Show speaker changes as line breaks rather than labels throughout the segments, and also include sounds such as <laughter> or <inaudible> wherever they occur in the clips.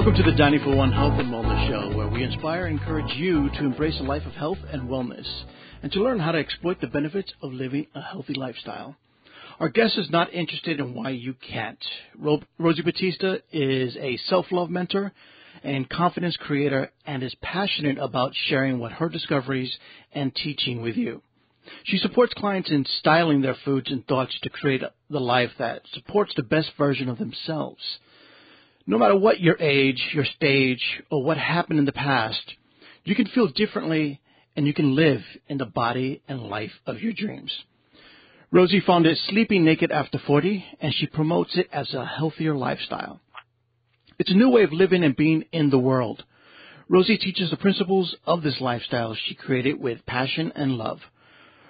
Welcome to the Dining for One Health and Wellness Show, where we inspire and encourage you to embrace a life of health and wellness and to learn how to exploit the benefits of living a healthy lifestyle. Our guest is not interested in why you can't. Ro- Rosie Batista is a self-love mentor and confidence creator and is passionate about sharing what her discoveries and teaching with you. She supports clients in styling their foods and thoughts to create the life that supports the best version of themselves. No matter what your age, your stage, or what happened in the past, you can feel differently and you can live in the body and life of your dreams. Rosie founded Sleeping Naked After 40, and she promotes it as a healthier lifestyle. It's a new way of living and being in the world. Rosie teaches the principles of this lifestyle she created with passion and love.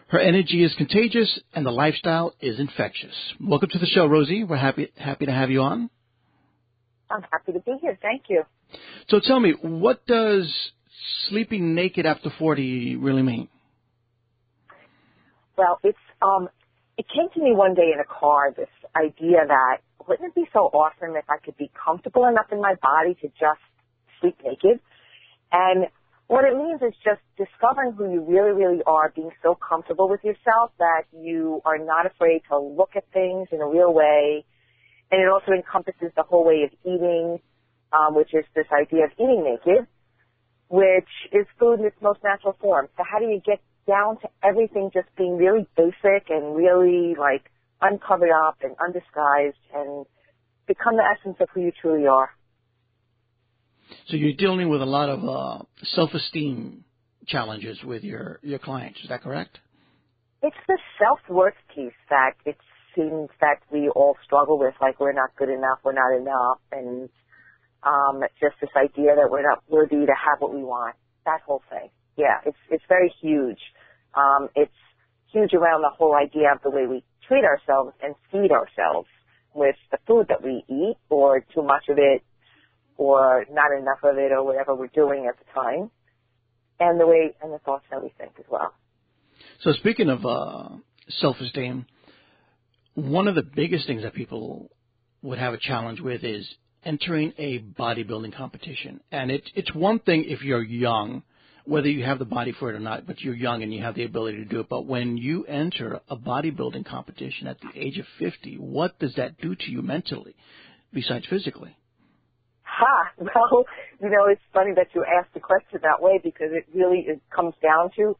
Her energy is contagious and the lifestyle is infectious. Welcome to the show, Rosie. We're happy happy to have you on.
I'm happy to be here. Thank you.
So tell me, what does sleeping naked after 40 really mean?
Well, it's um it came to me one day in a car, this idea that wouldn't it be so awesome if I could be comfortable enough in my body to just sleep naked? And what it means is just discovering who you really, really are, being so comfortable with yourself that you are not afraid to look at things in a real way. And it also encompasses the whole way of eating, um, which is this idea of eating naked, which is food in its most natural form. So how do you get down to everything just being really basic and really like uncovered up and undisguised and become the essence of who you truly are.
So you're dealing with a lot of uh, self-esteem challenges with your your clients. Is that correct?
It's the self-worth piece that it seems that we all struggle with. Like we're not good enough, we're not enough, and um, just this idea that we're not worthy to have what we want. That whole thing yeah, it's it's very huge. Um, it's huge around the whole idea of the way we treat ourselves and feed ourselves with the food that we eat, or too much of it, or not enough of it, or whatever we're doing at the time, and the way and the thoughts that we think as well.
So speaking of uh, self-esteem, one of the biggest things that people would have a challenge with is entering a bodybuilding competition. And it, it's one thing if you're young whether you have the body for it or not, but you're young and you have the ability to do it. But when you enter a bodybuilding competition at the age of 50, what does that do to you mentally, besides physically?
Ha! <laughs> Well, you know, it's funny that you asked the question that way because it really it comes down to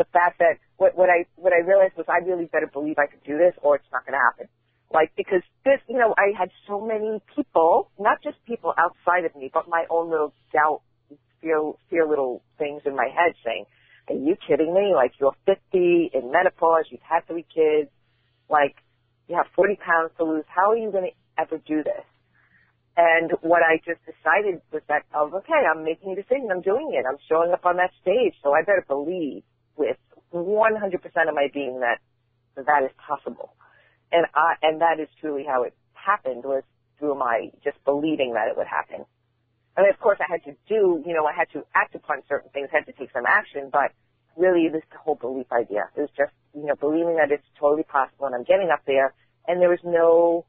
the fact that what, what I what I realized was I really better believe I could do this or it's not going to happen. Like because this, you know, I had so many people, not just people outside of me, but my own little doubt feel fear little things in my head saying, "Are you kidding me? Like you're 50 in menopause, you've had three kids, like you have 40 pounds to lose. How are you going to ever do this?" And what I just decided was that, oh, okay, I'm making a decision. I'm doing it. I'm showing up on that stage. So I better believe with 100% of my being that that is possible. And I, and that is truly how it happened was through my just believing that it would happen. Mean, of course, I had to do, you know, I had to act upon certain things, I had to take some action, but really this whole belief idea. It was just, you know, believing that it's totally possible and I'm getting up there and there was no,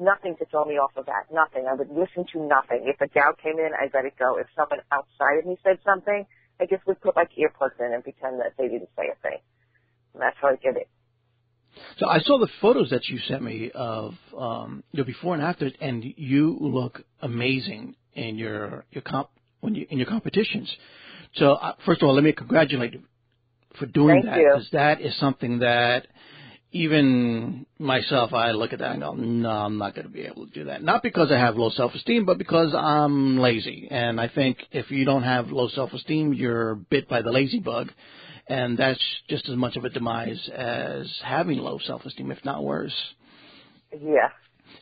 nothing to throw me off of that. Nothing. I would listen to nothing. If a doubt came in, I let it go. If someone outside of me said something, I just would put like earplugs in and pretend that they didn't say a thing. And that's how I did it.
So I saw the photos that you sent me of um, your before and after, and you look amazing in your your comp when you in your competitions. So uh, first of all, let me congratulate you for doing
Thank
that because that is something that even myself, I look at that and go, no, I'm not going to be able to do that. Not because I have low self-esteem, but because I'm lazy. And I think if you don't have low self-esteem, you're bit by the lazy bug. And that's just as much of a demise as having low self-esteem, if not worse.
Yeah.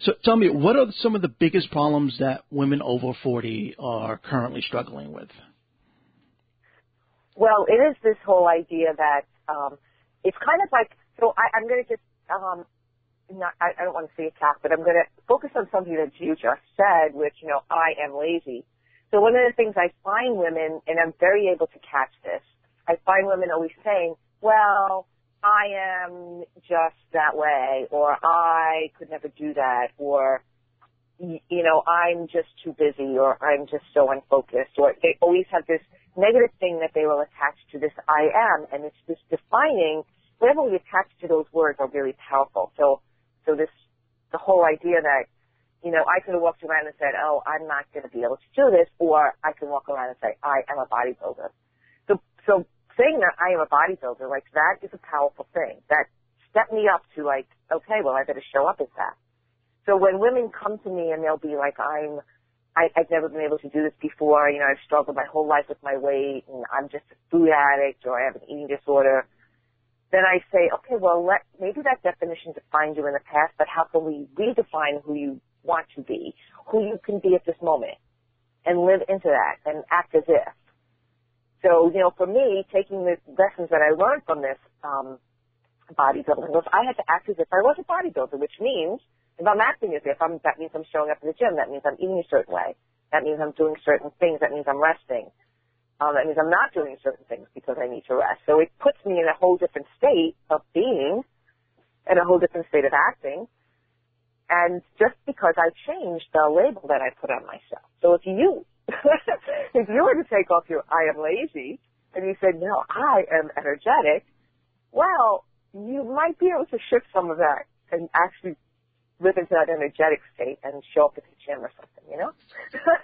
So tell me, what are some of the biggest problems that women over 40 are currently struggling with?
Well, it is this whole idea that um, it's kind of like so. I, I'm going to just um, not. I, I don't want to say attack, but I'm going to focus on something that you just said, which you know I am lazy. So one of the things I find women, and I'm very able to catch this, I find women always saying, "Well, I am just that way," or "I could never do that," or you know, I'm just too busy or I'm just so unfocused or they always have this negative thing that they will attach to this I am and it's this defining, whenever we attach to those words are really powerful. So, so this, the whole idea that, you know, I could have walked around and said, oh, I'm not going to be able to do this or I can walk around and say, I am a bodybuilder. So, so saying that I am a bodybuilder, like that is a powerful thing. That set me up to like, okay, well I better show up as that. So when women come to me and they'll be like, I'm, I, I've never been able to do this before, you know, I've struggled my whole life with my weight and I'm just a food addict or I have an eating disorder, then I say, okay, well let, maybe that definition defined you in the past, but how can we redefine who you want to be, who you can be at this moment and live into that and act as if. So, you know, for me, taking the lessons that I learned from this um, bodybuilding was I had to act as if I was a bodybuilder, which means if I'm acting as if I'm, that means I'm showing up in the gym. That means I'm eating a certain way. That means I'm doing certain things. That means I'm resting. Um, that means I'm not doing certain things because I need to rest. So it puts me in a whole different state of being, and a whole different state of acting. And just because I changed the label that I put on myself. So if you <laughs> if you were to take off your I am lazy and you said, no, I am energetic, well, you might be able to shift some of that and actually live into that energetic state and show up at the gym or something, you know?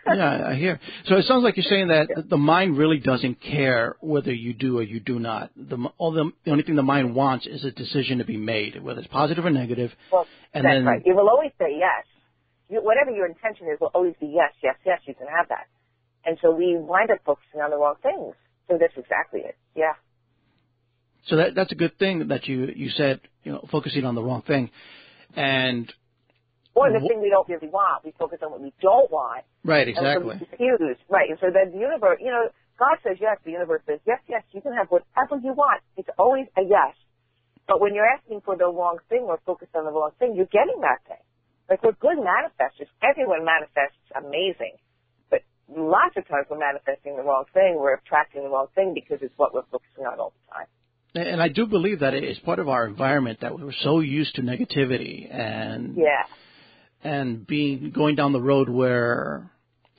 <laughs>
yeah, I hear. So it sounds like you're saying that the mind really doesn't care whether you do or you do not. The, all the, the only thing the mind wants is a decision to be made, whether it's positive or negative.
Well,
and
that's
then,
right. It will always say yes. You, whatever your intention is will always be yes, yes, yes, you can have that. And so we wind up focusing on the wrong things. So that's exactly it. Yeah.
So that that's a good thing that you you said, you know, focusing on the wrong thing. And
or the thing we don't really want. We focus on what we don't want.
Right, exactly.
And so. Right. And so then the universe, you know, God says yes, the universe says yes, yes, you can have whatever you want. It's always a yes. But when you're asking for the wrong thing or focused on the wrong thing, you're getting that thing. Like we're good manifestors. Everyone manifests amazing But lots of times we're manifesting the wrong thing. We're attracting the wrong thing because it's what we're focusing on all the time.
And I do believe that it is part of our environment that we're so used to negativity and
yeah,
and being going down the road where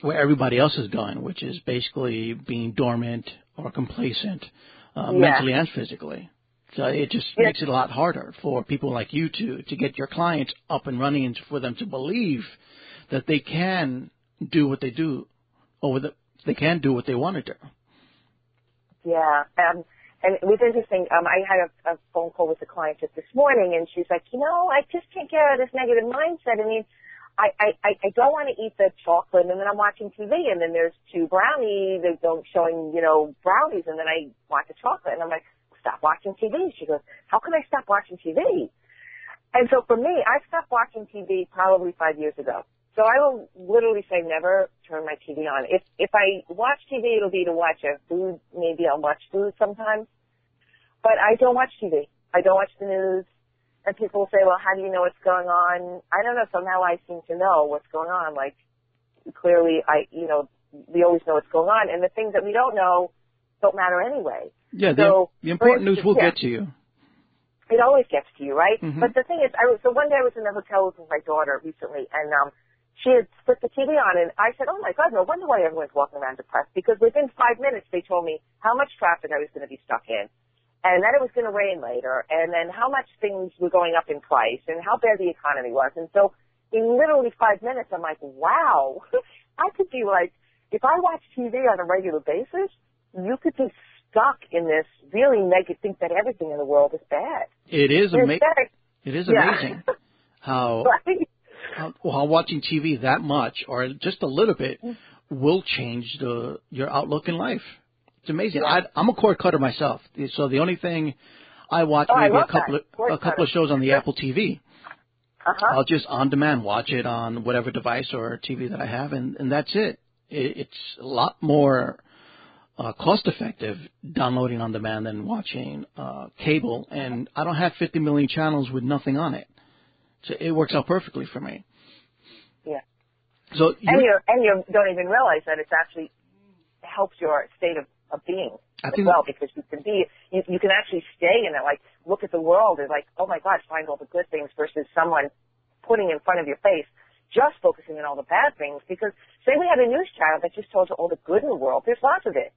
where everybody else is going, which is basically being dormant or complacent, uh,
yeah.
mentally and physically. So it just yeah. makes it a lot harder for people like you to to get your clients up and running and for them to believe that they can do what they do or that they can do what they want to do.
Yeah, um, and it was interesting. Um, I had a, a phone call with a client just this morning, and she's like, you know, I just can't get out of this negative mindset. I mean, I, I, I don't want to eat the chocolate, and then I'm watching TV, and then there's two brownies they don't showing, you know, brownies, and then I want the chocolate, and I'm like, stop watching TV. She goes, how can I stop watching TV? And so for me, I stopped watching TV probably five years ago. So I will literally say never turn my TV on. If if I watch TV, it'll be to watch a food. Maybe I'll watch food sometimes, but I don't watch TV. I don't watch the news. And people will say, "Well, how do you know what's going on?" I don't know. Somehow I seem to know what's going on. Like clearly, I you know we always know what's going on, and the things that we don't know don't matter anyway.
Yeah, so, the, the important news will
yeah.
get to you.
It always gets to you, right?
Mm-hmm.
But the thing is, I was, so one day I was in the hotel with my daughter recently, and um, she had put the TV on and I said, oh my God, no wonder why everyone's walking around depressed because within five minutes they told me how much traffic I was going to be stuck in and that it was going to rain later and then how much things were going up in price and how bad the economy was. And so in literally five minutes, I'm like, wow, <laughs> I could be like, if I watch TV on a regular basis, you could be stuck in this really negative, think that everything in the world is bad.
It is amazing. It is
yeah.
amazing <laughs> how
right?
while watching TV that much or just a little bit mm. will change the your outlook in life. It's amazing.
Yeah.
I, I'm a cord cutter myself, so the only thing I watch
oh,
maybe
I
a couple of a couple of shows on the Apple TV.
Uh-huh.
I'll just on demand watch it on whatever device or TV that I have, and and that's it. it it's a lot more uh, cost effective downloading on demand than watching uh, cable, and I don't have 50 million channels with nothing on it. So it works out perfectly for me.
Yeah.
So
and you and you don't even realize that it's actually helps your state of, of being
I
as well because you can be you, you can actually stay in it like look at the world and like oh my gosh find all the good things versus someone putting in front of your face just focusing on all the bad things because say we had a news channel that just told you all the good in the world, there's lots of it.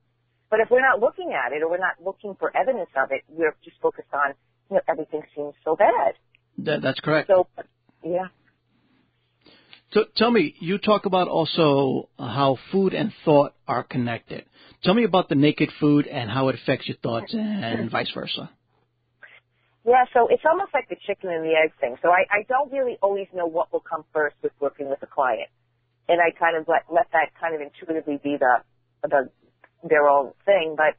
But if we're not looking at it or we're not looking for evidence of it, we're just focused on, you know, everything seems so bad.
That, that's correct.
So, yeah.
So tell me, you talk about also how food and thought are connected. Tell me about the naked food and how it affects your thoughts and <laughs> vice versa.
Yeah, so it's almost like the chicken and the egg thing. So I, I don't really always know what will come first with working with a client. And I kind of let, let that kind of intuitively be the, the, their own thing. But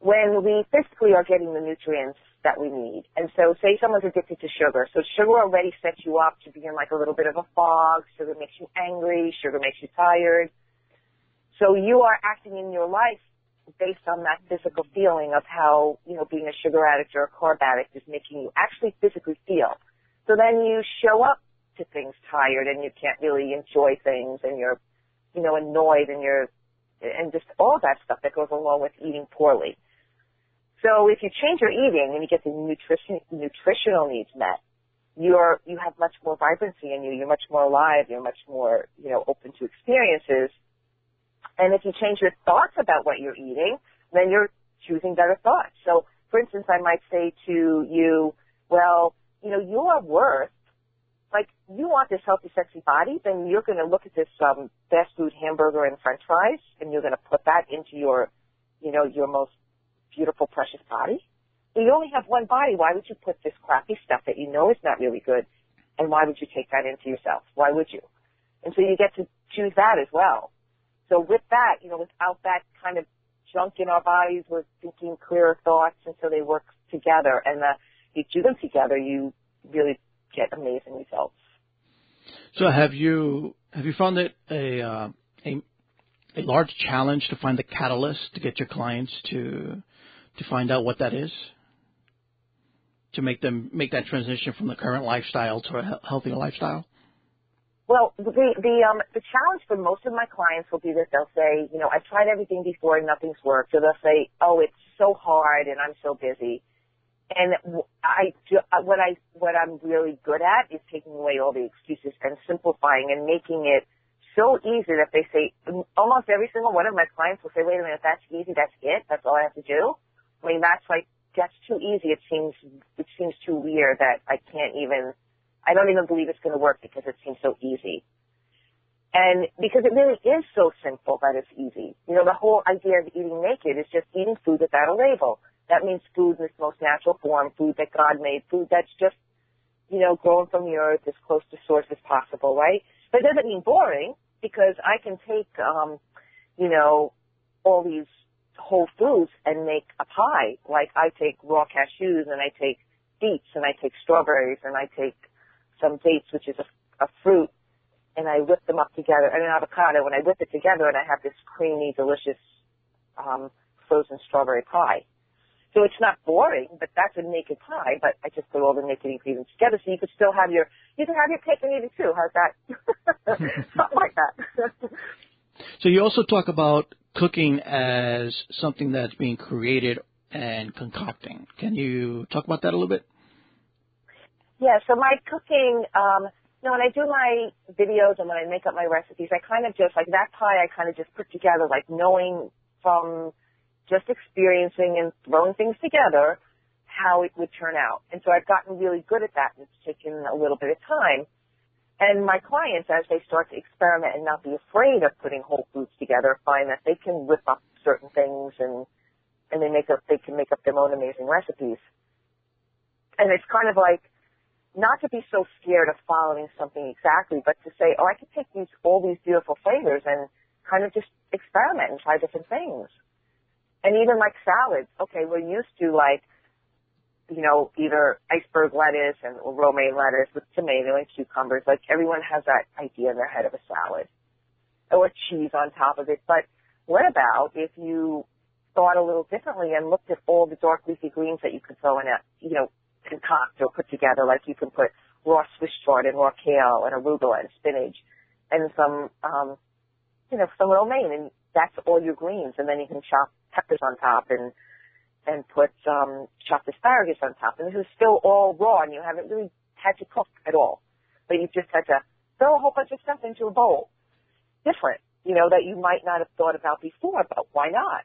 when we physically are getting the nutrients that we need. And so say someone's addicted to sugar. So sugar already sets you up to be in like a little bit of a fog. Sugar makes you angry. Sugar makes you tired. So you are acting in your life based on that physical feeling of how, you know, being a sugar addict or a carb addict is making you actually physically feel. So then you show up to things tired and you can't really enjoy things and you're, you know, annoyed and you're, and just all that stuff that goes along with eating poorly. So if you change your eating and you get the nutrition, nutritional needs met, you're, you have much more vibrancy in you. You're much more alive. You're much more, you know, open to experiences. And if you change your thoughts about what you're eating, then you're choosing better thoughts. So, for instance, I might say to you, well, you know, you are worth, like, you want this healthy, sexy body, then you're going to look at this um, fast food hamburger and french fries, and you're going to put that into your, you know, your most beautiful, precious body. You only have one body. Why would you put this crappy stuff that you know is not really good? And why would you take that into yourself? Why would you? And so you get to choose that as well. So with that, you know, without that kind of junk in our bodies, we're thinking clearer thoughts, and so they work together. And uh, you do them together, you really get amazing results.
So have you have you found it a uh, a a large challenge to find the catalyst to get your clients to to find out what that is? To make them make that transition from the current lifestyle to a healthier lifestyle?
Well, the the um the challenge for most of my clients will be that they'll say, you know, I've tried everything before and nothing's worked, So they'll say, oh, it's so hard and I'm so busy. And I uh, what I what I'm really good at is taking away all the excuses and simplifying and making it so easy that they say almost every single one of my clients will say, wait a minute, that's easy, that's it, that's all I have to do. I mean, that's like, that's too easy. It seems, it seems too weird that I can't even, I don't even believe it's going to work because it seems so easy. And because it really is so simple that it's easy. You know, the whole idea of eating naked is just eating food without a label. That means food in its most natural form, food that God made, food that's just, you know, grown from the earth as close to source as possible, right? But it doesn't mean boring because I can take, um, you know, all these whole foods and make a pie. Like I take raw cashews and I take beets and I take strawberries and I take some dates, which is a, a fruit, and I whip them up together, and an avocado, and I whip it together, and I have this creamy, delicious um, frozen strawberry pie. So it's not boring, but that's a naked pie. But I just put all the naked ingredients together, so you could still have your you can have your cake and eat it too. How's that? <laughs> Something like that. <laughs>
so you also talk about cooking as something that's being created and concocting. Can you talk about that a little bit?
Yeah. So my cooking. Um, you know, when I do my videos and when I make up my recipes, I kind of just like that pie. I kind of just put together, like knowing from just experiencing and throwing things together how it would turn out. And so I've gotten really good at that and it's taken a little bit of time. And my clients, as they start to experiment and not be afraid of putting whole foods together, find that they can whip up certain things and, and they make up, they can make up their own amazing recipes. And it's kind of like, not to be so scared of following something exactly, but to say, oh, I can take these, all these beautiful flavors and kind of just experiment and try different things. And even like salads, okay, we're used to like, you know, either iceberg lettuce and or romaine lettuce with tomato and cucumbers. Like everyone has that idea in their head of a salad or cheese on top of it. But what about if you thought a little differently and looked at all the dark leafy greens that you could throw in a, you know, concoct or put together? Like you can put raw Swiss chard and raw kale and arugula and spinach and some, um, you know, some romaine and that's all your greens. And then you can chop peppers on top and and put um, chopped asparagus on top. And this is still all raw, and you haven't really had to cook at all, but you've just had to throw a whole bunch of stuff into a bowl. Different, you know, that you might not have thought about before, but why not?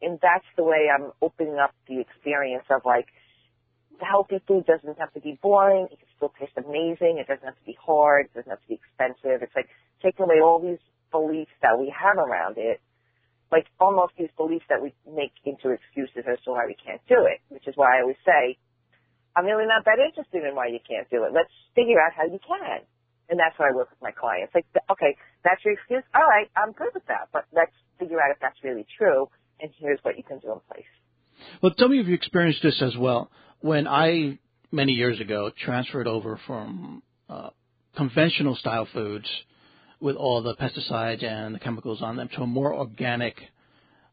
And that's the way I'm opening up the experience of like, healthy food doesn't have to be boring. It can still taste amazing. It doesn't have to be hard. It doesn't have to be expensive. It's like taking away all these beliefs that we have around it, like almost these beliefs that we make into excuses as to why we can't do it, which is why I always say, I'm really not that interested in why you can't do it. Let's figure out how you can. And that's how I work with my clients. Like, okay, that's your excuse. All right, I'm good with that, but let's figure out if that's really true. And here's what you can do in place.
Well, tell me if you experienced this as well. When I many years ago transferred over from uh, conventional style foods with all the pesticides and the chemicals on them to a more organic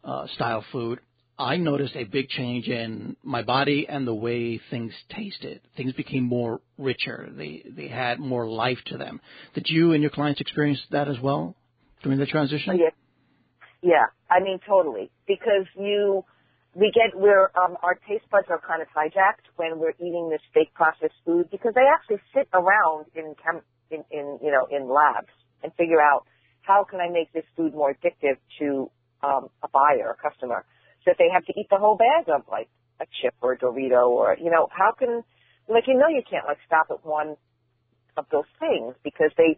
uh, style food, I noticed a big change in my body and the way things tasted. Things became more richer. They they had more life to them. Did you and your clients experience that as well during the transition?
Yeah, yeah. I mean, totally. Because you, we get where um, our taste buds are kind of hijacked when we're eating this fake processed food because they actually sit around in chem, in, in you know in labs and figure out how can I make this food more addictive to um, a buyer, a customer so that they have to eat the whole bag of like a chip or a Dorito or, you know, how can, like, you know, you can't like stop at one of those things because they,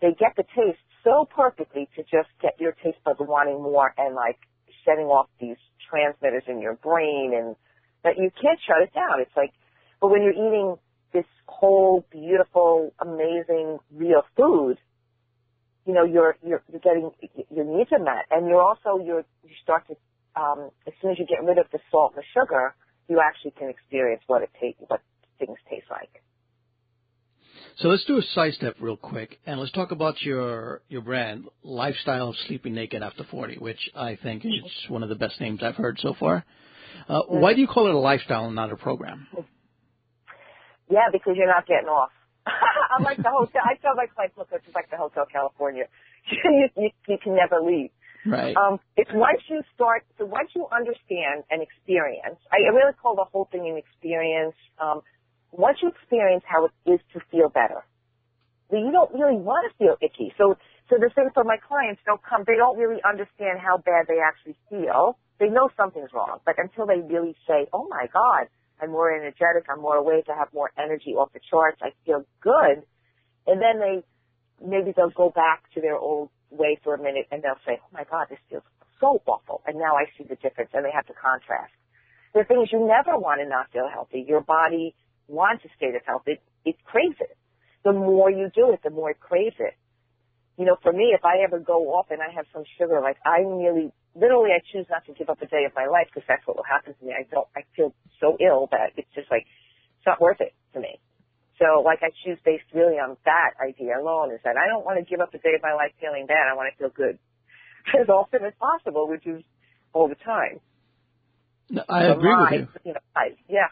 they get the taste so perfectly to just get your taste buds wanting more and like setting off these transmitters in your brain and that you can't shut it down. It's like, but when you're eating this whole beautiful, amazing, real food, you know, you're, you're, you're getting your needs are met and you're also, you're, you start to um, as soon as you get rid of the salt and the sugar, you actually can experience what it tastes, what things taste like.
So let's do a sidestep real quick, and let's talk about your your brand, Lifestyle of Sleeping Naked After 40, which I think is one of the best names I've heard so far. Uh, mm-hmm. Why do you call it a lifestyle and not a program?
Yeah, because you're not getting off. <laughs> I'm like the hotel. I tell my clients, look, it's like the Hotel California. <laughs> you, you, you can never leave.
Right.
Um, it's once you start, so once you understand and experience, I really call the whole thing an experience. Um, once you experience how it is to feel better, you don't really want to feel icky. So, so the thing for my clients, they'll come, they don't really understand how bad they actually feel. They know something's wrong, but until they really say, oh my God, I'm more energetic, I'm more awake, I have more energy off the charts, I feel good. And then they, maybe they'll go back to their old way for a minute and they'll say, oh my God, this feels so awful. And now I see the difference and they have to contrast. There are things you never want to not feel healthy. Your body wants a state of health. It, it craves it. The more you do it, the more it craves it. You know, for me, if I ever go off and I have some sugar, like I really, literally I choose not to give up a day of my life because that's what will happen to me. I don't, I feel so ill that it's just like, it's not worth it to me. So like I choose based really on that idea alone is that I don't want to give up a day of my life feeling bad. I want to feel good <laughs> as often as possible, which is all the time.
No, I so agree my, with you.
you know, I, yeah.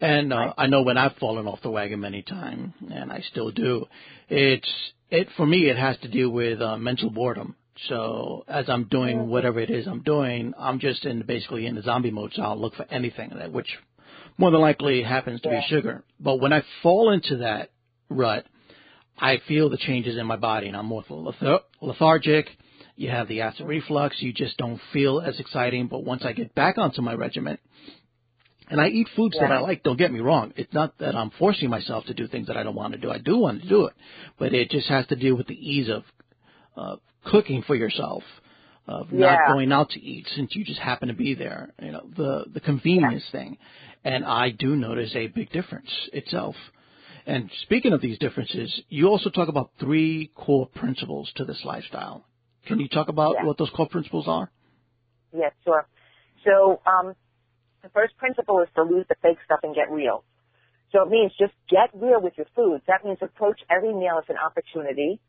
And uh, I know when I've fallen off the wagon many times, and I still do. It's it for me. It has to do with uh, mental boredom. So as I'm doing whatever it is I'm doing, I'm just in basically in the zombie mode. So I'll look for anything that which more than likely happens to yeah. be sugar. But when I fall into that rut, I feel the changes in my body and I'm more lethargic. You have the acid reflux. You just don't feel as exciting. But once I get back onto my regimen, and I eat foods yeah. that I like, don't get me wrong. It's not that I'm forcing myself to do things that I don't want to do. I do want to do it. But it just has to do with the ease of uh, cooking for yourself, of yeah. not going out to eat since you just happen to be there. You know, the, the convenience yeah. thing. And I do notice a big difference itself. And speaking of these differences, you also talk about three core principles to this lifestyle. Can you talk about yeah. what those core principles are?
Yes, sure. So um, the first principle is to lose the fake stuff and get real. So it means just get real with your food. That means approach every meal as an opportunity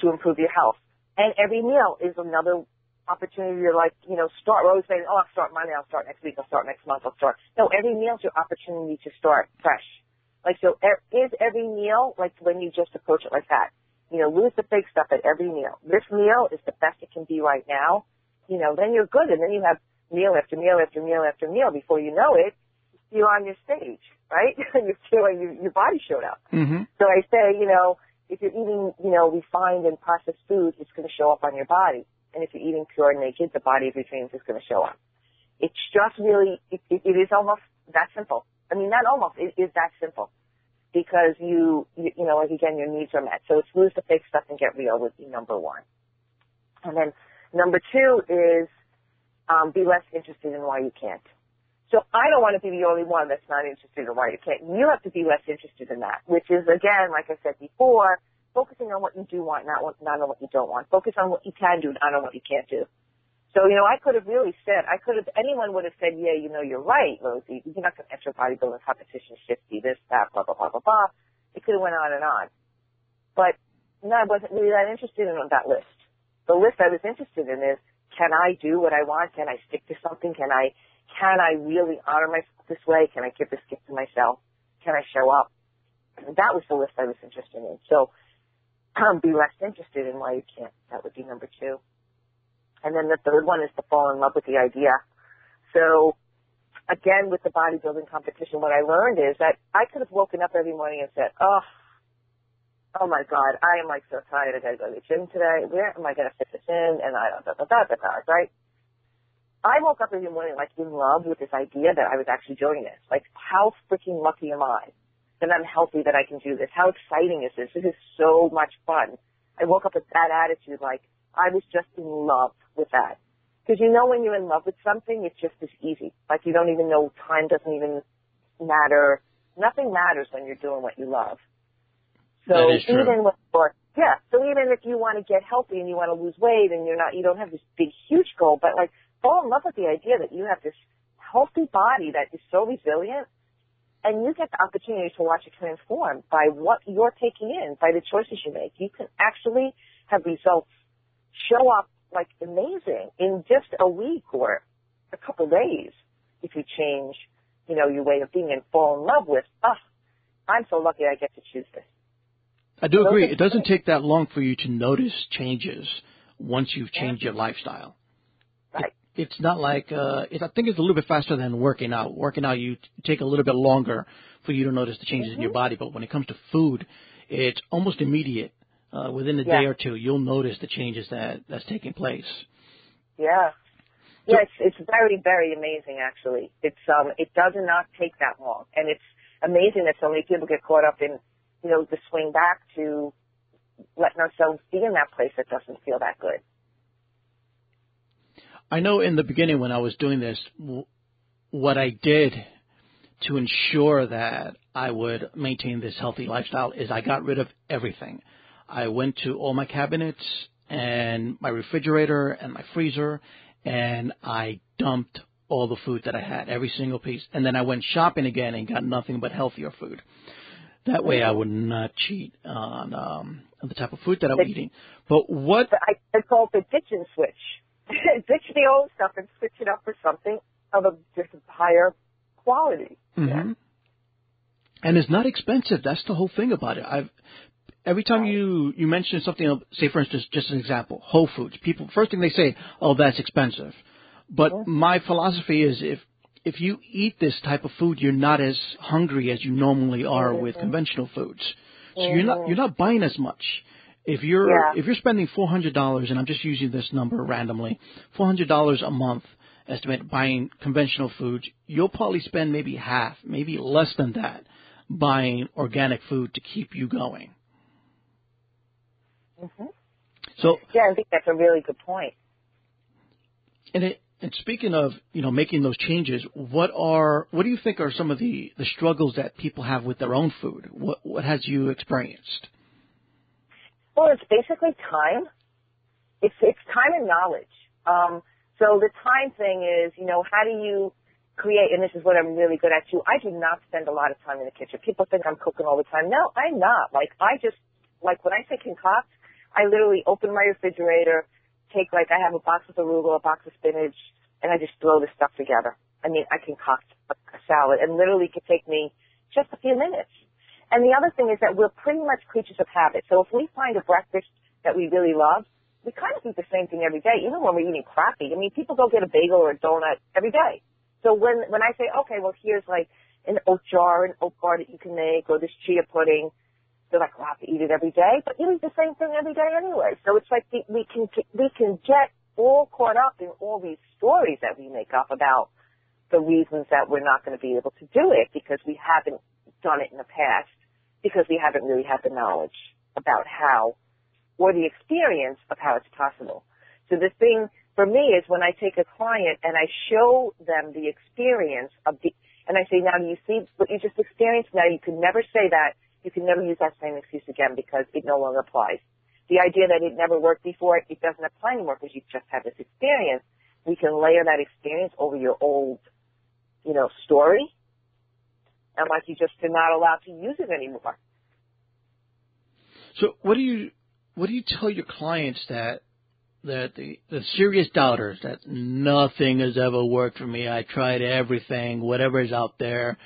to improve your health. And every meal is another opportunity to like, you know, start. We're always saying, oh, I'll start Monday, I'll start next week, I'll start next month, I'll start. No, every meal's your opportunity to start fresh. Like, so is every meal like when you just approach it like that? You know, lose the fake stuff at every meal. This meal is the best it can be right now. You know, then you're good, and then you have meal after meal after meal after meal. Before you know it, you're on your stage, right? <laughs> you feel like you, your body showed up.
Mm-hmm.
So I say, you know, if you're eating, you know, refined and processed foods, it's going to show up on your body. And if you're eating pure and naked, the body of your dreams is going to show up. It's just really, it, it, it is almost that simple. I mean, not almost, it is that simple. Because you, you, you know, like again, your needs are met. So it's lose the fake stuff and get real would be number one. And then number two is, um, be less interested in why you can't. So I don't want to be the only one that's not interested in why you can't. You have to be less interested in that, which is again, like I said before, focusing on what you do want, not what, not on what you don't want. Focus on what you can do, not on what you can't do. So, you know, I could have really said, I could have, anyone would have said, yeah, you know, you're right, Rosie. You're not going to enter bodybuilding competition, shifty, this, that, blah, blah, blah, blah, blah. It could have went on and on. But no, I wasn't really that interested in that list. The list I was interested in is, can I do what I want? Can I stick to something? Can I can I really honor myself this way? Can I give this gift to myself? Can I show up? And that was the list I was interested in. So um, be less interested in why you can't. That would be number two. And then the third one is to fall in love with the idea. So again, with the bodybuilding competition, what I learned is that I could have woken up every morning and said, oh, oh my God, I am like so tired. I gotta go to the gym today. Where am I gonna fit this in? And I, da, da, da, da, da, right? I woke up every morning like in love with this idea that I was actually doing this. Like how freaking lucky am I that I'm healthy that I can do this? How exciting is this? This is so much fun. I woke up with that attitude like I was just in love with that. Because you know when you're in love with something, it's just as easy. Like you don't even know time doesn't even matter. Nothing matters when you're doing what you love. So even with or yeah, so even if you want to get healthy and you want to lose weight and you're not you don't have this big huge goal, but like fall in love with the idea that you have this healthy body that is so resilient and you get the opportunity to watch it transform by what you're taking in, by the choices you make. You can actually have results show up like amazing in just a week or a couple days if you change, you know, your way of being and fall in love with, oh, I'm so lucky I get to choose this.
I do agree. It doesn't take that long for you to notice changes once you've changed your lifestyle.
Right
it's not like uh, it, I think it's a little bit faster than working out. Working out, you take a little bit longer for you to notice the changes mm-hmm. in your mm-hmm. body. But when it comes to food, it's almost immediate. Uh, within a yeah. day or two, you'll notice the changes that that's taking place.
Yeah. Yeah, it's, it's very, very amazing actually. It's um it does not take that long. And it's amazing that so many people get caught up in, you know, the swing back to letting ourselves be in that place that doesn't feel that good.
I know in the beginning when I was doing this, what I did to ensure that I would maintain this healthy lifestyle is I got rid of everything. I went to all my cabinets and my refrigerator and my freezer and I dumped all the food that I had, every single piece. And then I went shopping again and got nothing but healthier food. That way I would not cheat on, um, on the type of food that I'm eating. But what
I, I call the kitchen switch. <laughs> ditch the old stuff and switch it up for something of a just higher quality.
Mm-hmm. Yeah. And it's not expensive. That's the whole thing about it. I've every time you you mention something, say for instance, just an example, Whole Foods. People first thing they say, "Oh, that's expensive." But mm-hmm. my philosophy is if if you eat this type of food, you're not as hungry as you normally are mm-hmm. with conventional foods. So mm-hmm. you're not you're not buying as much. If you're yeah. if you're spending four hundred dollars, and I'm just using this number randomly, four hundred dollars a month, estimate buying conventional foods, you'll probably spend maybe half, maybe less than that, buying organic food to keep you going.
Mm-hmm.
So
yeah, I think that's a really good point.
And it, and speaking of you know making those changes, what are what do you think are some of the the struggles that people have with their own food? What what has you experienced?
Well, it's basically time. It's it's time and knowledge. Um, so the time thing is, you know, how do you create? And this is what I'm really good at too. I do not spend a lot of time in the kitchen. People think I'm cooking all the time. No, I'm not. Like I just like when I say concoct, I literally open my refrigerator, take like I have a box of arugula, a box of spinach, and I just throw the stuff together. I mean, I concoct a, a salad, and literally could take me just a few minutes. And the other thing is that we're pretty much creatures of habit. So if we find a breakfast that we really love, we kind of eat the same thing every day, even when we're eating crappy. I mean, people go get a bagel or a donut every day. So when when I say, okay, well, here's like an oat jar, an oat bar that you can make, or this chia pudding, they're like, well, I have to eat it every day, but you eat the same thing every day anyway. So it's like we, we can we can get all caught up in all these stories that we make up about the reasons that we're not going to be able to do it because we haven't done it in the past because we haven't really had the knowledge about how or the experience of how it's possible. So the thing for me is when I take a client and I show them the experience of the, and I say, now you see what you just experienced? Now you can never say that. You can never use that same excuse again because it no longer applies. The idea that it never worked before, it doesn't apply anymore because you've just had this experience. We can layer that experience over your old, you know, story. And like you just are not allowed to use it anymore.
So what do you what do you tell your clients that that the the serious doubters that nothing has ever worked for me. I tried everything, whatever is out there,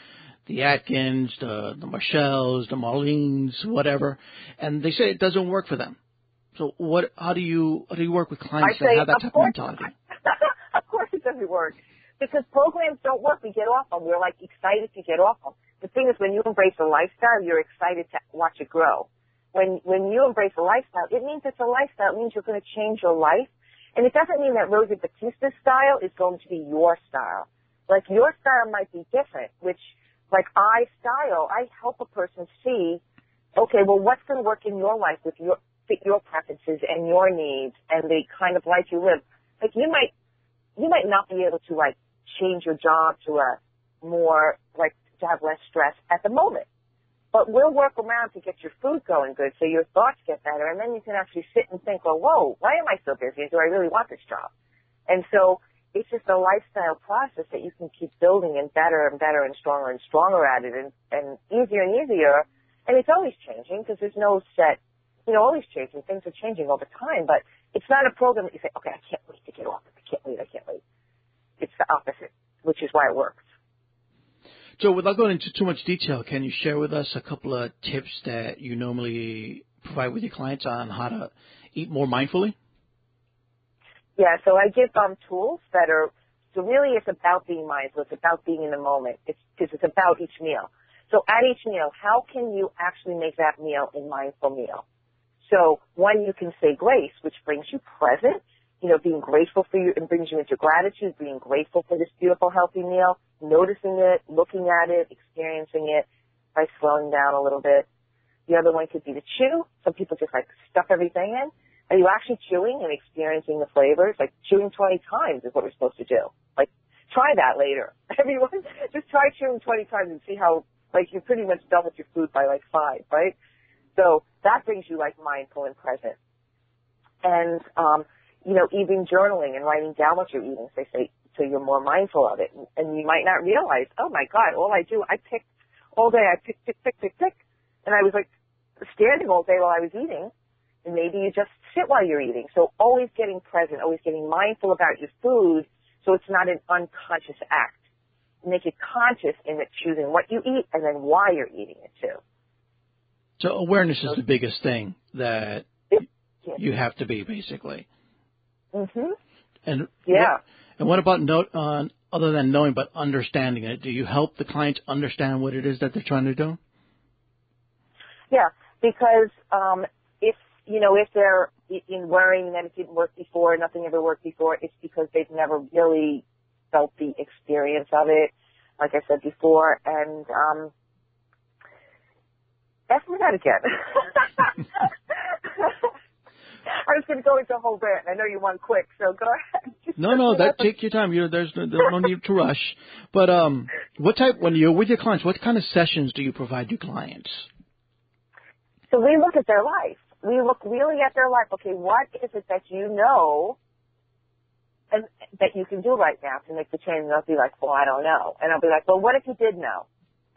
the Atkins, the the Marshalls, the Marlenes, whatever, and they say it doesn't work for them. So what? How do you how do you work with clients
I say,
that have that type of mentality? <laughs>
of course, it doesn't work because programs don't work. We get off them. We're like excited to get off them. The thing is, when you embrace a lifestyle, you're excited to watch it grow when when you embrace a lifestyle, it means it's a lifestyle. It means you're going to change your life, and it doesn't mean that Rosie Batista's style is going to be your style. Like your style might be different, which like I style, I help a person see, okay, well, what's going to work in your life with your fit your preferences and your needs and the kind of life you live. Like you might you might not be able to like change your job to a more like to have less stress at the moment but we'll work around to get your food going good so your thoughts get better and then you can actually sit and think, well, whoa, why am I so busy? Do I really want this job? And so it's just a lifestyle process that you can keep building and better and better and stronger and stronger at it and, and easier and easier. And it's always changing because there's no set, you know, always changing. Things are changing all the time, but it's not a program that you say, okay, I can't wait to get off. I can't wait. I can't wait. It's the opposite, which is why it works.
So without going into too much detail, can you share with us a couple of tips that you normally provide with your clients on how to eat more mindfully?
Yeah, so I give um tools that are so really it's about being mindful. It's about being in the moment. It's because it's about each meal. So at each meal, how can you actually make that meal a mindful meal? So one, you can say grace, which brings you present you know, being grateful for you and brings you into gratitude, being grateful for this beautiful, healthy meal, noticing it, looking at it, experiencing it by slowing down a little bit. The other one could be to chew. Some people just like stuff everything in. Are you actually chewing and experiencing the flavors? Like chewing 20 times is what we're supposed to do. Like try that later. <laughs> Everyone, just try chewing 20 times and see how, like you're pretty much with your food by like five, right? So that brings you like mindful and present. And, um, you know, even journaling and writing down what you're eating, they say, so you're more mindful of it. And you might not realize, oh my God, all I do, I pick all day, I pick, pick, pick, pick, pick. And I was like standing all day while I was eating. And maybe you just sit while you're eating. So always getting present, always getting mindful about your food so it's not an unconscious act. Make it conscious in it choosing what you eat and then why you're eating it too.
So awareness is the biggest thing that you have to be basically.
Mhm.
And
yeah.
What, and what about note on other than knowing but understanding it? Do you help the clients understand what it is that they're trying to do?
Yeah, because um, if you know if they're in worrying that it didn't work before, nothing ever worked before, it's because they've never really felt the experience of it. Like I said before, and um, ask me that again. <laughs> <laughs> <laughs> I was going to go into a whole rant. I know you want quick, so go ahead. <laughs>
no, no, that take your time. You there's no, there's no need to rush. But um, what type when you're with your clients? What kind of sessions do you provide your clients?
So we look at their life. We look really at their life. Okay, what is it that you know and that you can do right now to make the change? And they'll be like, well, I don't know. And I'll be like, well, what if you did know?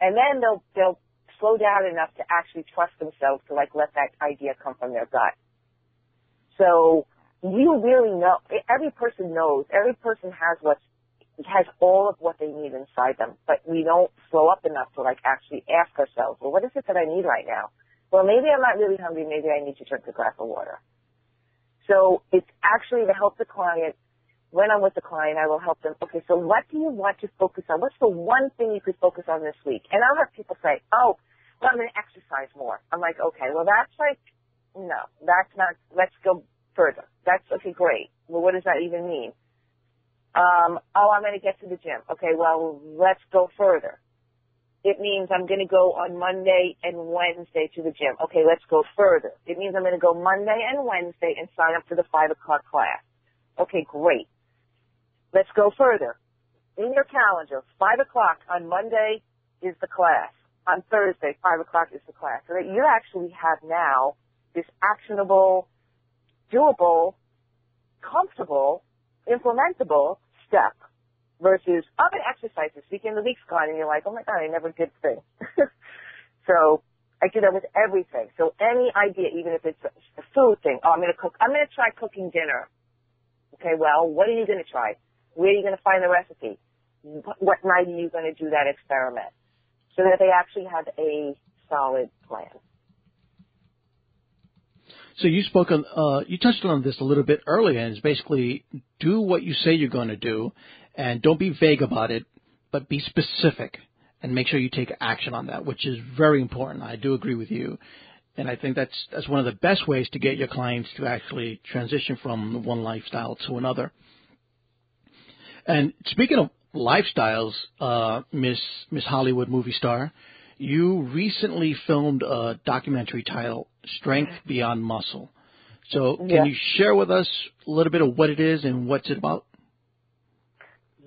And then they'll they'll slow down enough to actually trust themselves to like let that idea come from their gut. So you really know, every person knows, every person has what's, has all of what they need inside them, but we don't slow up enough to like actually ask ourselves, well, what is it that I need right now? Well, maybe I'm not really hungry. Maybe I need to drink a glass of water. So it's actually to help the client. When I'm with the client, I will help them. Okay, so what do you want to focus on? What's the one thing you could focus on this week? And I'll have people say, oh, well, I'm going to exercise more. I'm like, okay, well, that's like, no, that's not, let's go further. That's, okay, great. Well, what does that even mean? Um, oh, I'm going to get to the gym. Okay, well, let's go further. It means I'm going to go on Monday and Wednesday to the gym. Okay, let's go further. It means I'm going to go Monday and Wednesday and sign up for the five o'clock class. Okay, great. Let's go further. In your calendar, five o'clock on Monday is the class. On Thursday, five o'clock is the class. So that you actually have now this actionable, doable, comfortable, implementable step versus I'm going to exercise this weekend, the week's gone, and you're like, oh my god, I never did thing. <laughs> so I do that with everything. So any idea, even if it's a food thing, oh, I'm going to cook, I'm going to try cooking dinner. Okay, well, what are you going to try? Where are you going to find the recipe? What night are you going to do that experiment? So that they actually have a solid plan.
So you spoke on, uh, you touched on this a little bit earlier, and it's basically do what you say you're going to do, and don't be vague about it, but be specific and make sure you take action on that, which is very important. I do agree with you. And I think that's that's one of the best ways to get your clients to actually transition from one lifestyle to another. And speaking of lifestyles, uh, Miss Miss Hollywood movie star, you recently filmed a documentary titled "Strength Beyond Muscle." So, can yeah. you share with us a little bit of what it is and what's it about?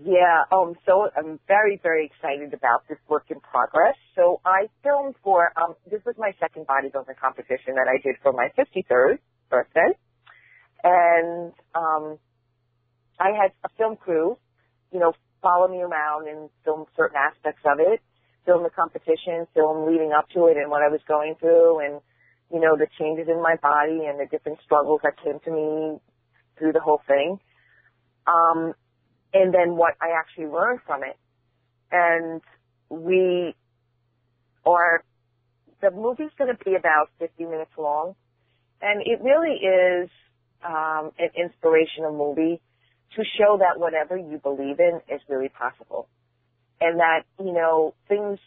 Yeah, um, so I'm very, very excited about this work in progress. So I filmed for, um, this was my second bodybuilding competition that I did for my 53rd birthday. And, um, I had a film crew, you know, follow me around and film certain aspects of it, film the competition, film leading up to it and what I was going through and, you know, the changes in my body and the different struggles that came to me through the whole thing. Um, and then what I actually learned from it. And we are, the movie's going to be about 50 minutes long. And it really is um, an inspirational movie to show that whatever you believe in is really possible. And that, you know, things,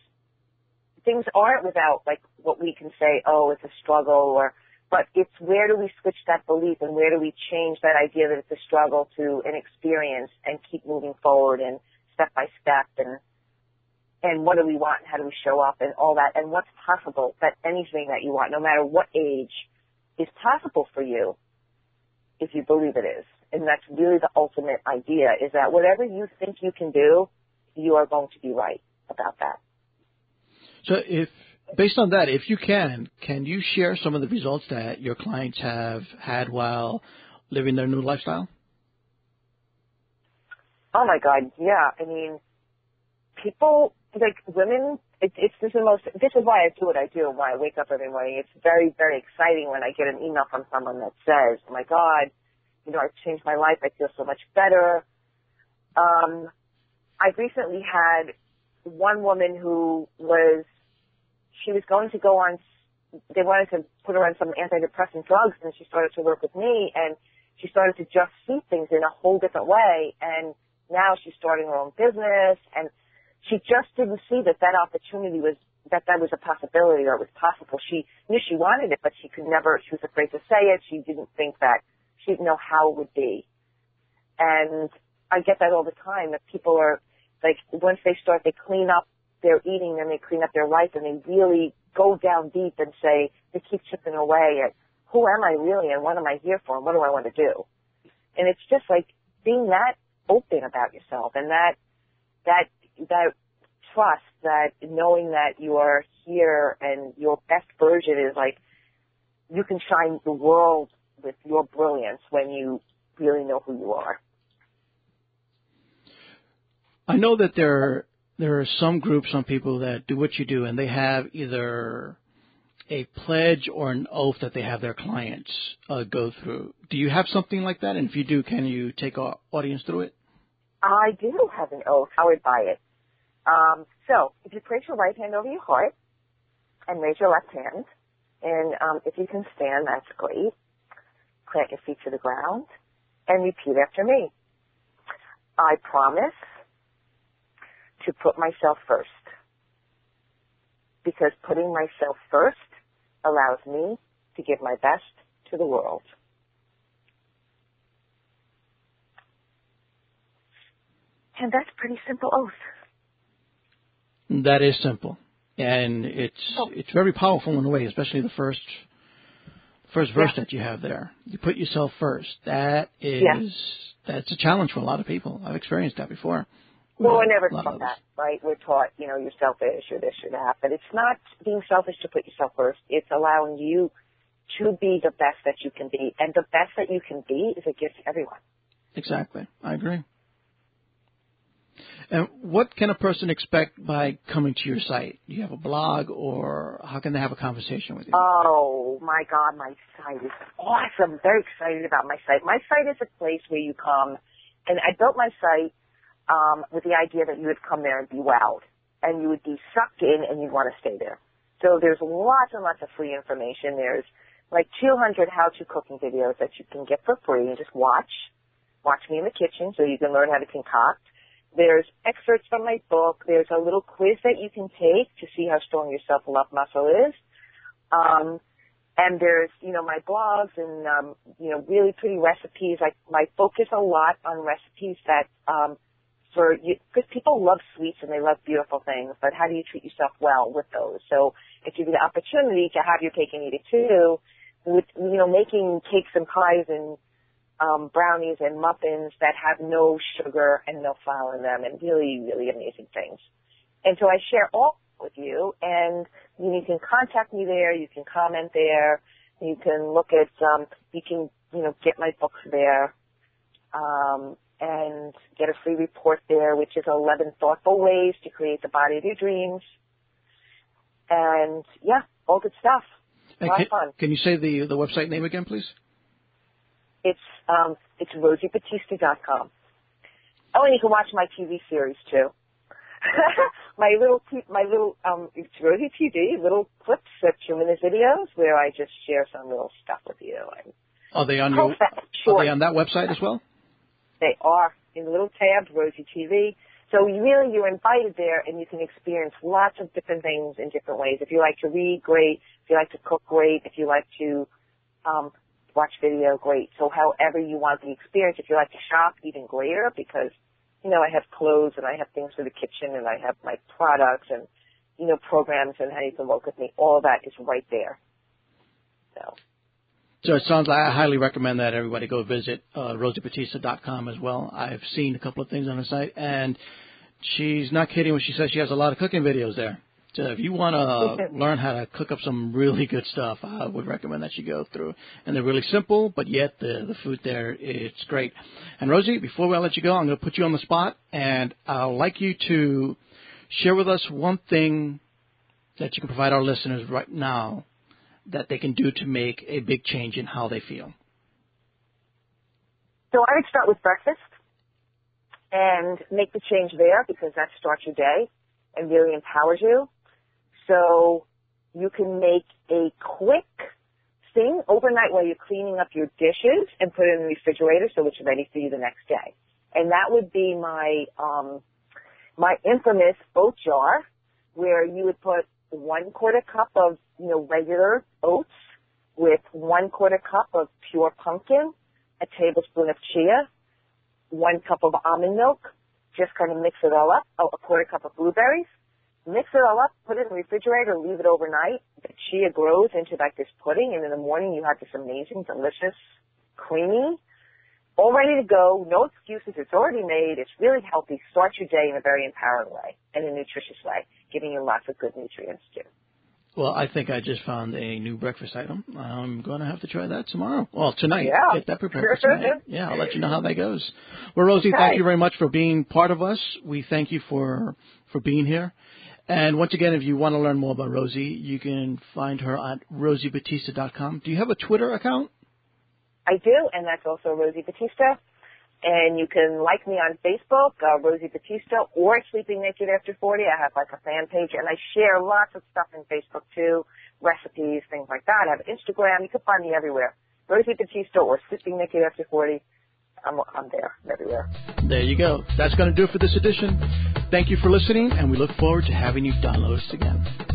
things aren't without like what we can say, oh, it's a struggle or but it's where do we switch that belief and where do we change that idea that it's a struggle to an experience and keep moving forward and step by step and and what do we want and how do we show up and all that and what's possible that anything that you want no matter what age is possible for you if you believe it is. And that's really the ultimate idea is that whatever you think you can do you are going to be right about that
so if based on that, if you can, can you share some of the results that your clients have had while living their new lifestyle?
Oh my God, yeah. I mean, people like women. It, it's this is the most. This is why I do what I do. Why I wake up every morning. It's very, very exciting when I get an email from someone that says, "Oh my God, you know, I've changed my life. I feel so much better." Um, I've recently had one woman who was she was going to go on, they wanted to put her on some antidepressant drugs and she started to work with me and she started to just see things in a whole different way and now she's starting her own business and she just didn't see that that opportunity was that that was a possibility or it was possible. She knew she wanted it, but she could never, she was afraid to say it. She didn't think that, she didn't know how it would be. And I get that all the time that people are like, once they start, they clean up their eating and they clean up their life and they really go down deep and say, they keep chipping away at who am I really and what am I here for and what do I want to do? And it's just like being that open about yourself and that, that, that trust that knowing that you are here and your best version is like, you can shine the world with your brilliance when you really know who you are.
I know that there there are some groups, some people that do what you do, and they have either a pledge or an oath that they have their clients uh, go through. Do you have something like that? And if you do, can you take our audience through it?
I do have an oath. I would buy it. Um, so, if you place your right hand over your heart and raise your left hand, and um, if you can stand, that's great. Plant your feet to the ground and repeat after me. I promise to put myself first. because putting myself first allows me to give my best to the world. And that's pretty simple oath.
That is simple, and it's oh. it's very powerful in a way, especially the first first verse yeah. that you have there. You put yourself first. That is yeah. that's a challenge for a lot of people. I've experienced that before.
Well, we're never taught that, right? We're taught, you know, you're selfish or this or that, but it's not being selfish to put yourself first. It's allowing you to be the best that you can be, and the best that you can be is a gift to everyone.
Exactly, I agree. And what can a person expect by coming to your site? Do you have a blog, or how can they have a conversation with you?
Oh my God, my site is awesome. I'm Very excited about my site. My site is a place where you come, and I built my site um, with the idea that you would come there and be wowed, and you would be sucked in, and you'd want to stay there. So there's lots and lots of free information. There's like 200 how-to cooking videos that you can get for free and just watch. Watch me in the kitchen so you can learn how to concoct. There's excerpts from my book. There's a little quiz that you can take to see how strong your self-love muscle is. Um, and there's, you know, my blogs and, um, you know, really pretty recipes. I, I focus a lot on recipes that, um, for you, because people love sweets and they love beautiful things, but how do you treat yourself well with those? So if you get the opportunity to have your cake and eat it too, with, you know, making cakes and pies and um, brownies and muffins that have no sugar and no flour in them and really, really amazing things. And so I share all with you and you, you can contact me there, you can comment there, you can look at, um, you can, you know, get my books there, um, and get a free report there, which is 11 thoughtful ways to create the body of your dreams. And yeah, all good stuff. A lot
can,
of fun.
Can you say the, the website name again, please?
It's um, it's rosiebattista.com. Oh, and you can watch my TV series too. <laughs> my little my little um, it's Rosie TV little clips that minute videos where I just share some little stuff with you. And
are they on your? Are they on that website as well?
They are in little tab Rosie TV. So really you're invited there, and you can experience lots of different things in different ways. If you like to read, great. If you like to cook, great. If you like to um, watch video, great. So however you want the experience, if you like to shop, even greater because, you know, I have clothes and I have things for the kitchen and I have my products and, you know, programs and how you can work with me. All that is right there. So.
So it sounds like I highly recommend that everybody go visit uh, rosiebattista.com as well. I've seen a couple of things on the site, and she's not kidding when she says she has a lot of cooking videos there. So if you want to learn how to cook up some really good stuff, I would recommend that you go through. And they're really simple, but yet the the food there it's great. And Rosie, before I let you go, I'm going to put you on the spot, and I'd like you to share with us one thing that you can provide our listeners right now that they can do to make a big change in how they feel.
So I would start with breakfast and make the change there because that starts your day and really empowers you. So you can make a quick thing overnight while you're cleaning up your dishes and put it in the refrigerator so it's ready for you the next day. And that would be my um, my infamous oat jar, where you would put one quarter cup of you know regular oats with one quarter cup of pure pumpkin, a tablespoon of chia, one cup of almond milk. Just kind of mix it all up. Oh, a quarter cup of blueberries, mix it all up, put it in the refrigerator, leave it overnight. The chia grows into like this pudding, and in the morning you have this amazing, delicious, creamy, all ready to go. No excuses. It's already made. It's really healthy. Start your day in a very empowering way and a nutritious way, giving you lots of good nutrients too.
Well, I think I just found a new breakfast item. I'm going to have to try that tomorrow. Well, tonight.
Yeah.
Get that prepared for tonight. <laughs> Yeah, I'll let you know how that goes. Well, Rosie, okay. thank you very much for being part of us. We thank you for for being here. And once again, if you want to learn more about Rosie, you can find her at rosiebattista.com. Do you have a Twitter account?
I do, and that's also Rosie Battista. And you can like me on Facebook, uh, Rosie Battista, or Sleeping Naked After 40. I have like a fan page, and I share lots of stuff in Facebook too, recipes, things like that. I have Instagram. You can find me everywhere. Rosie Battista or Sleeping Naked After 40. I'm, I'm there, everywhere.
There you go. That's going to do it for this edition. Thank you for listening, and we look forward to having you download us again.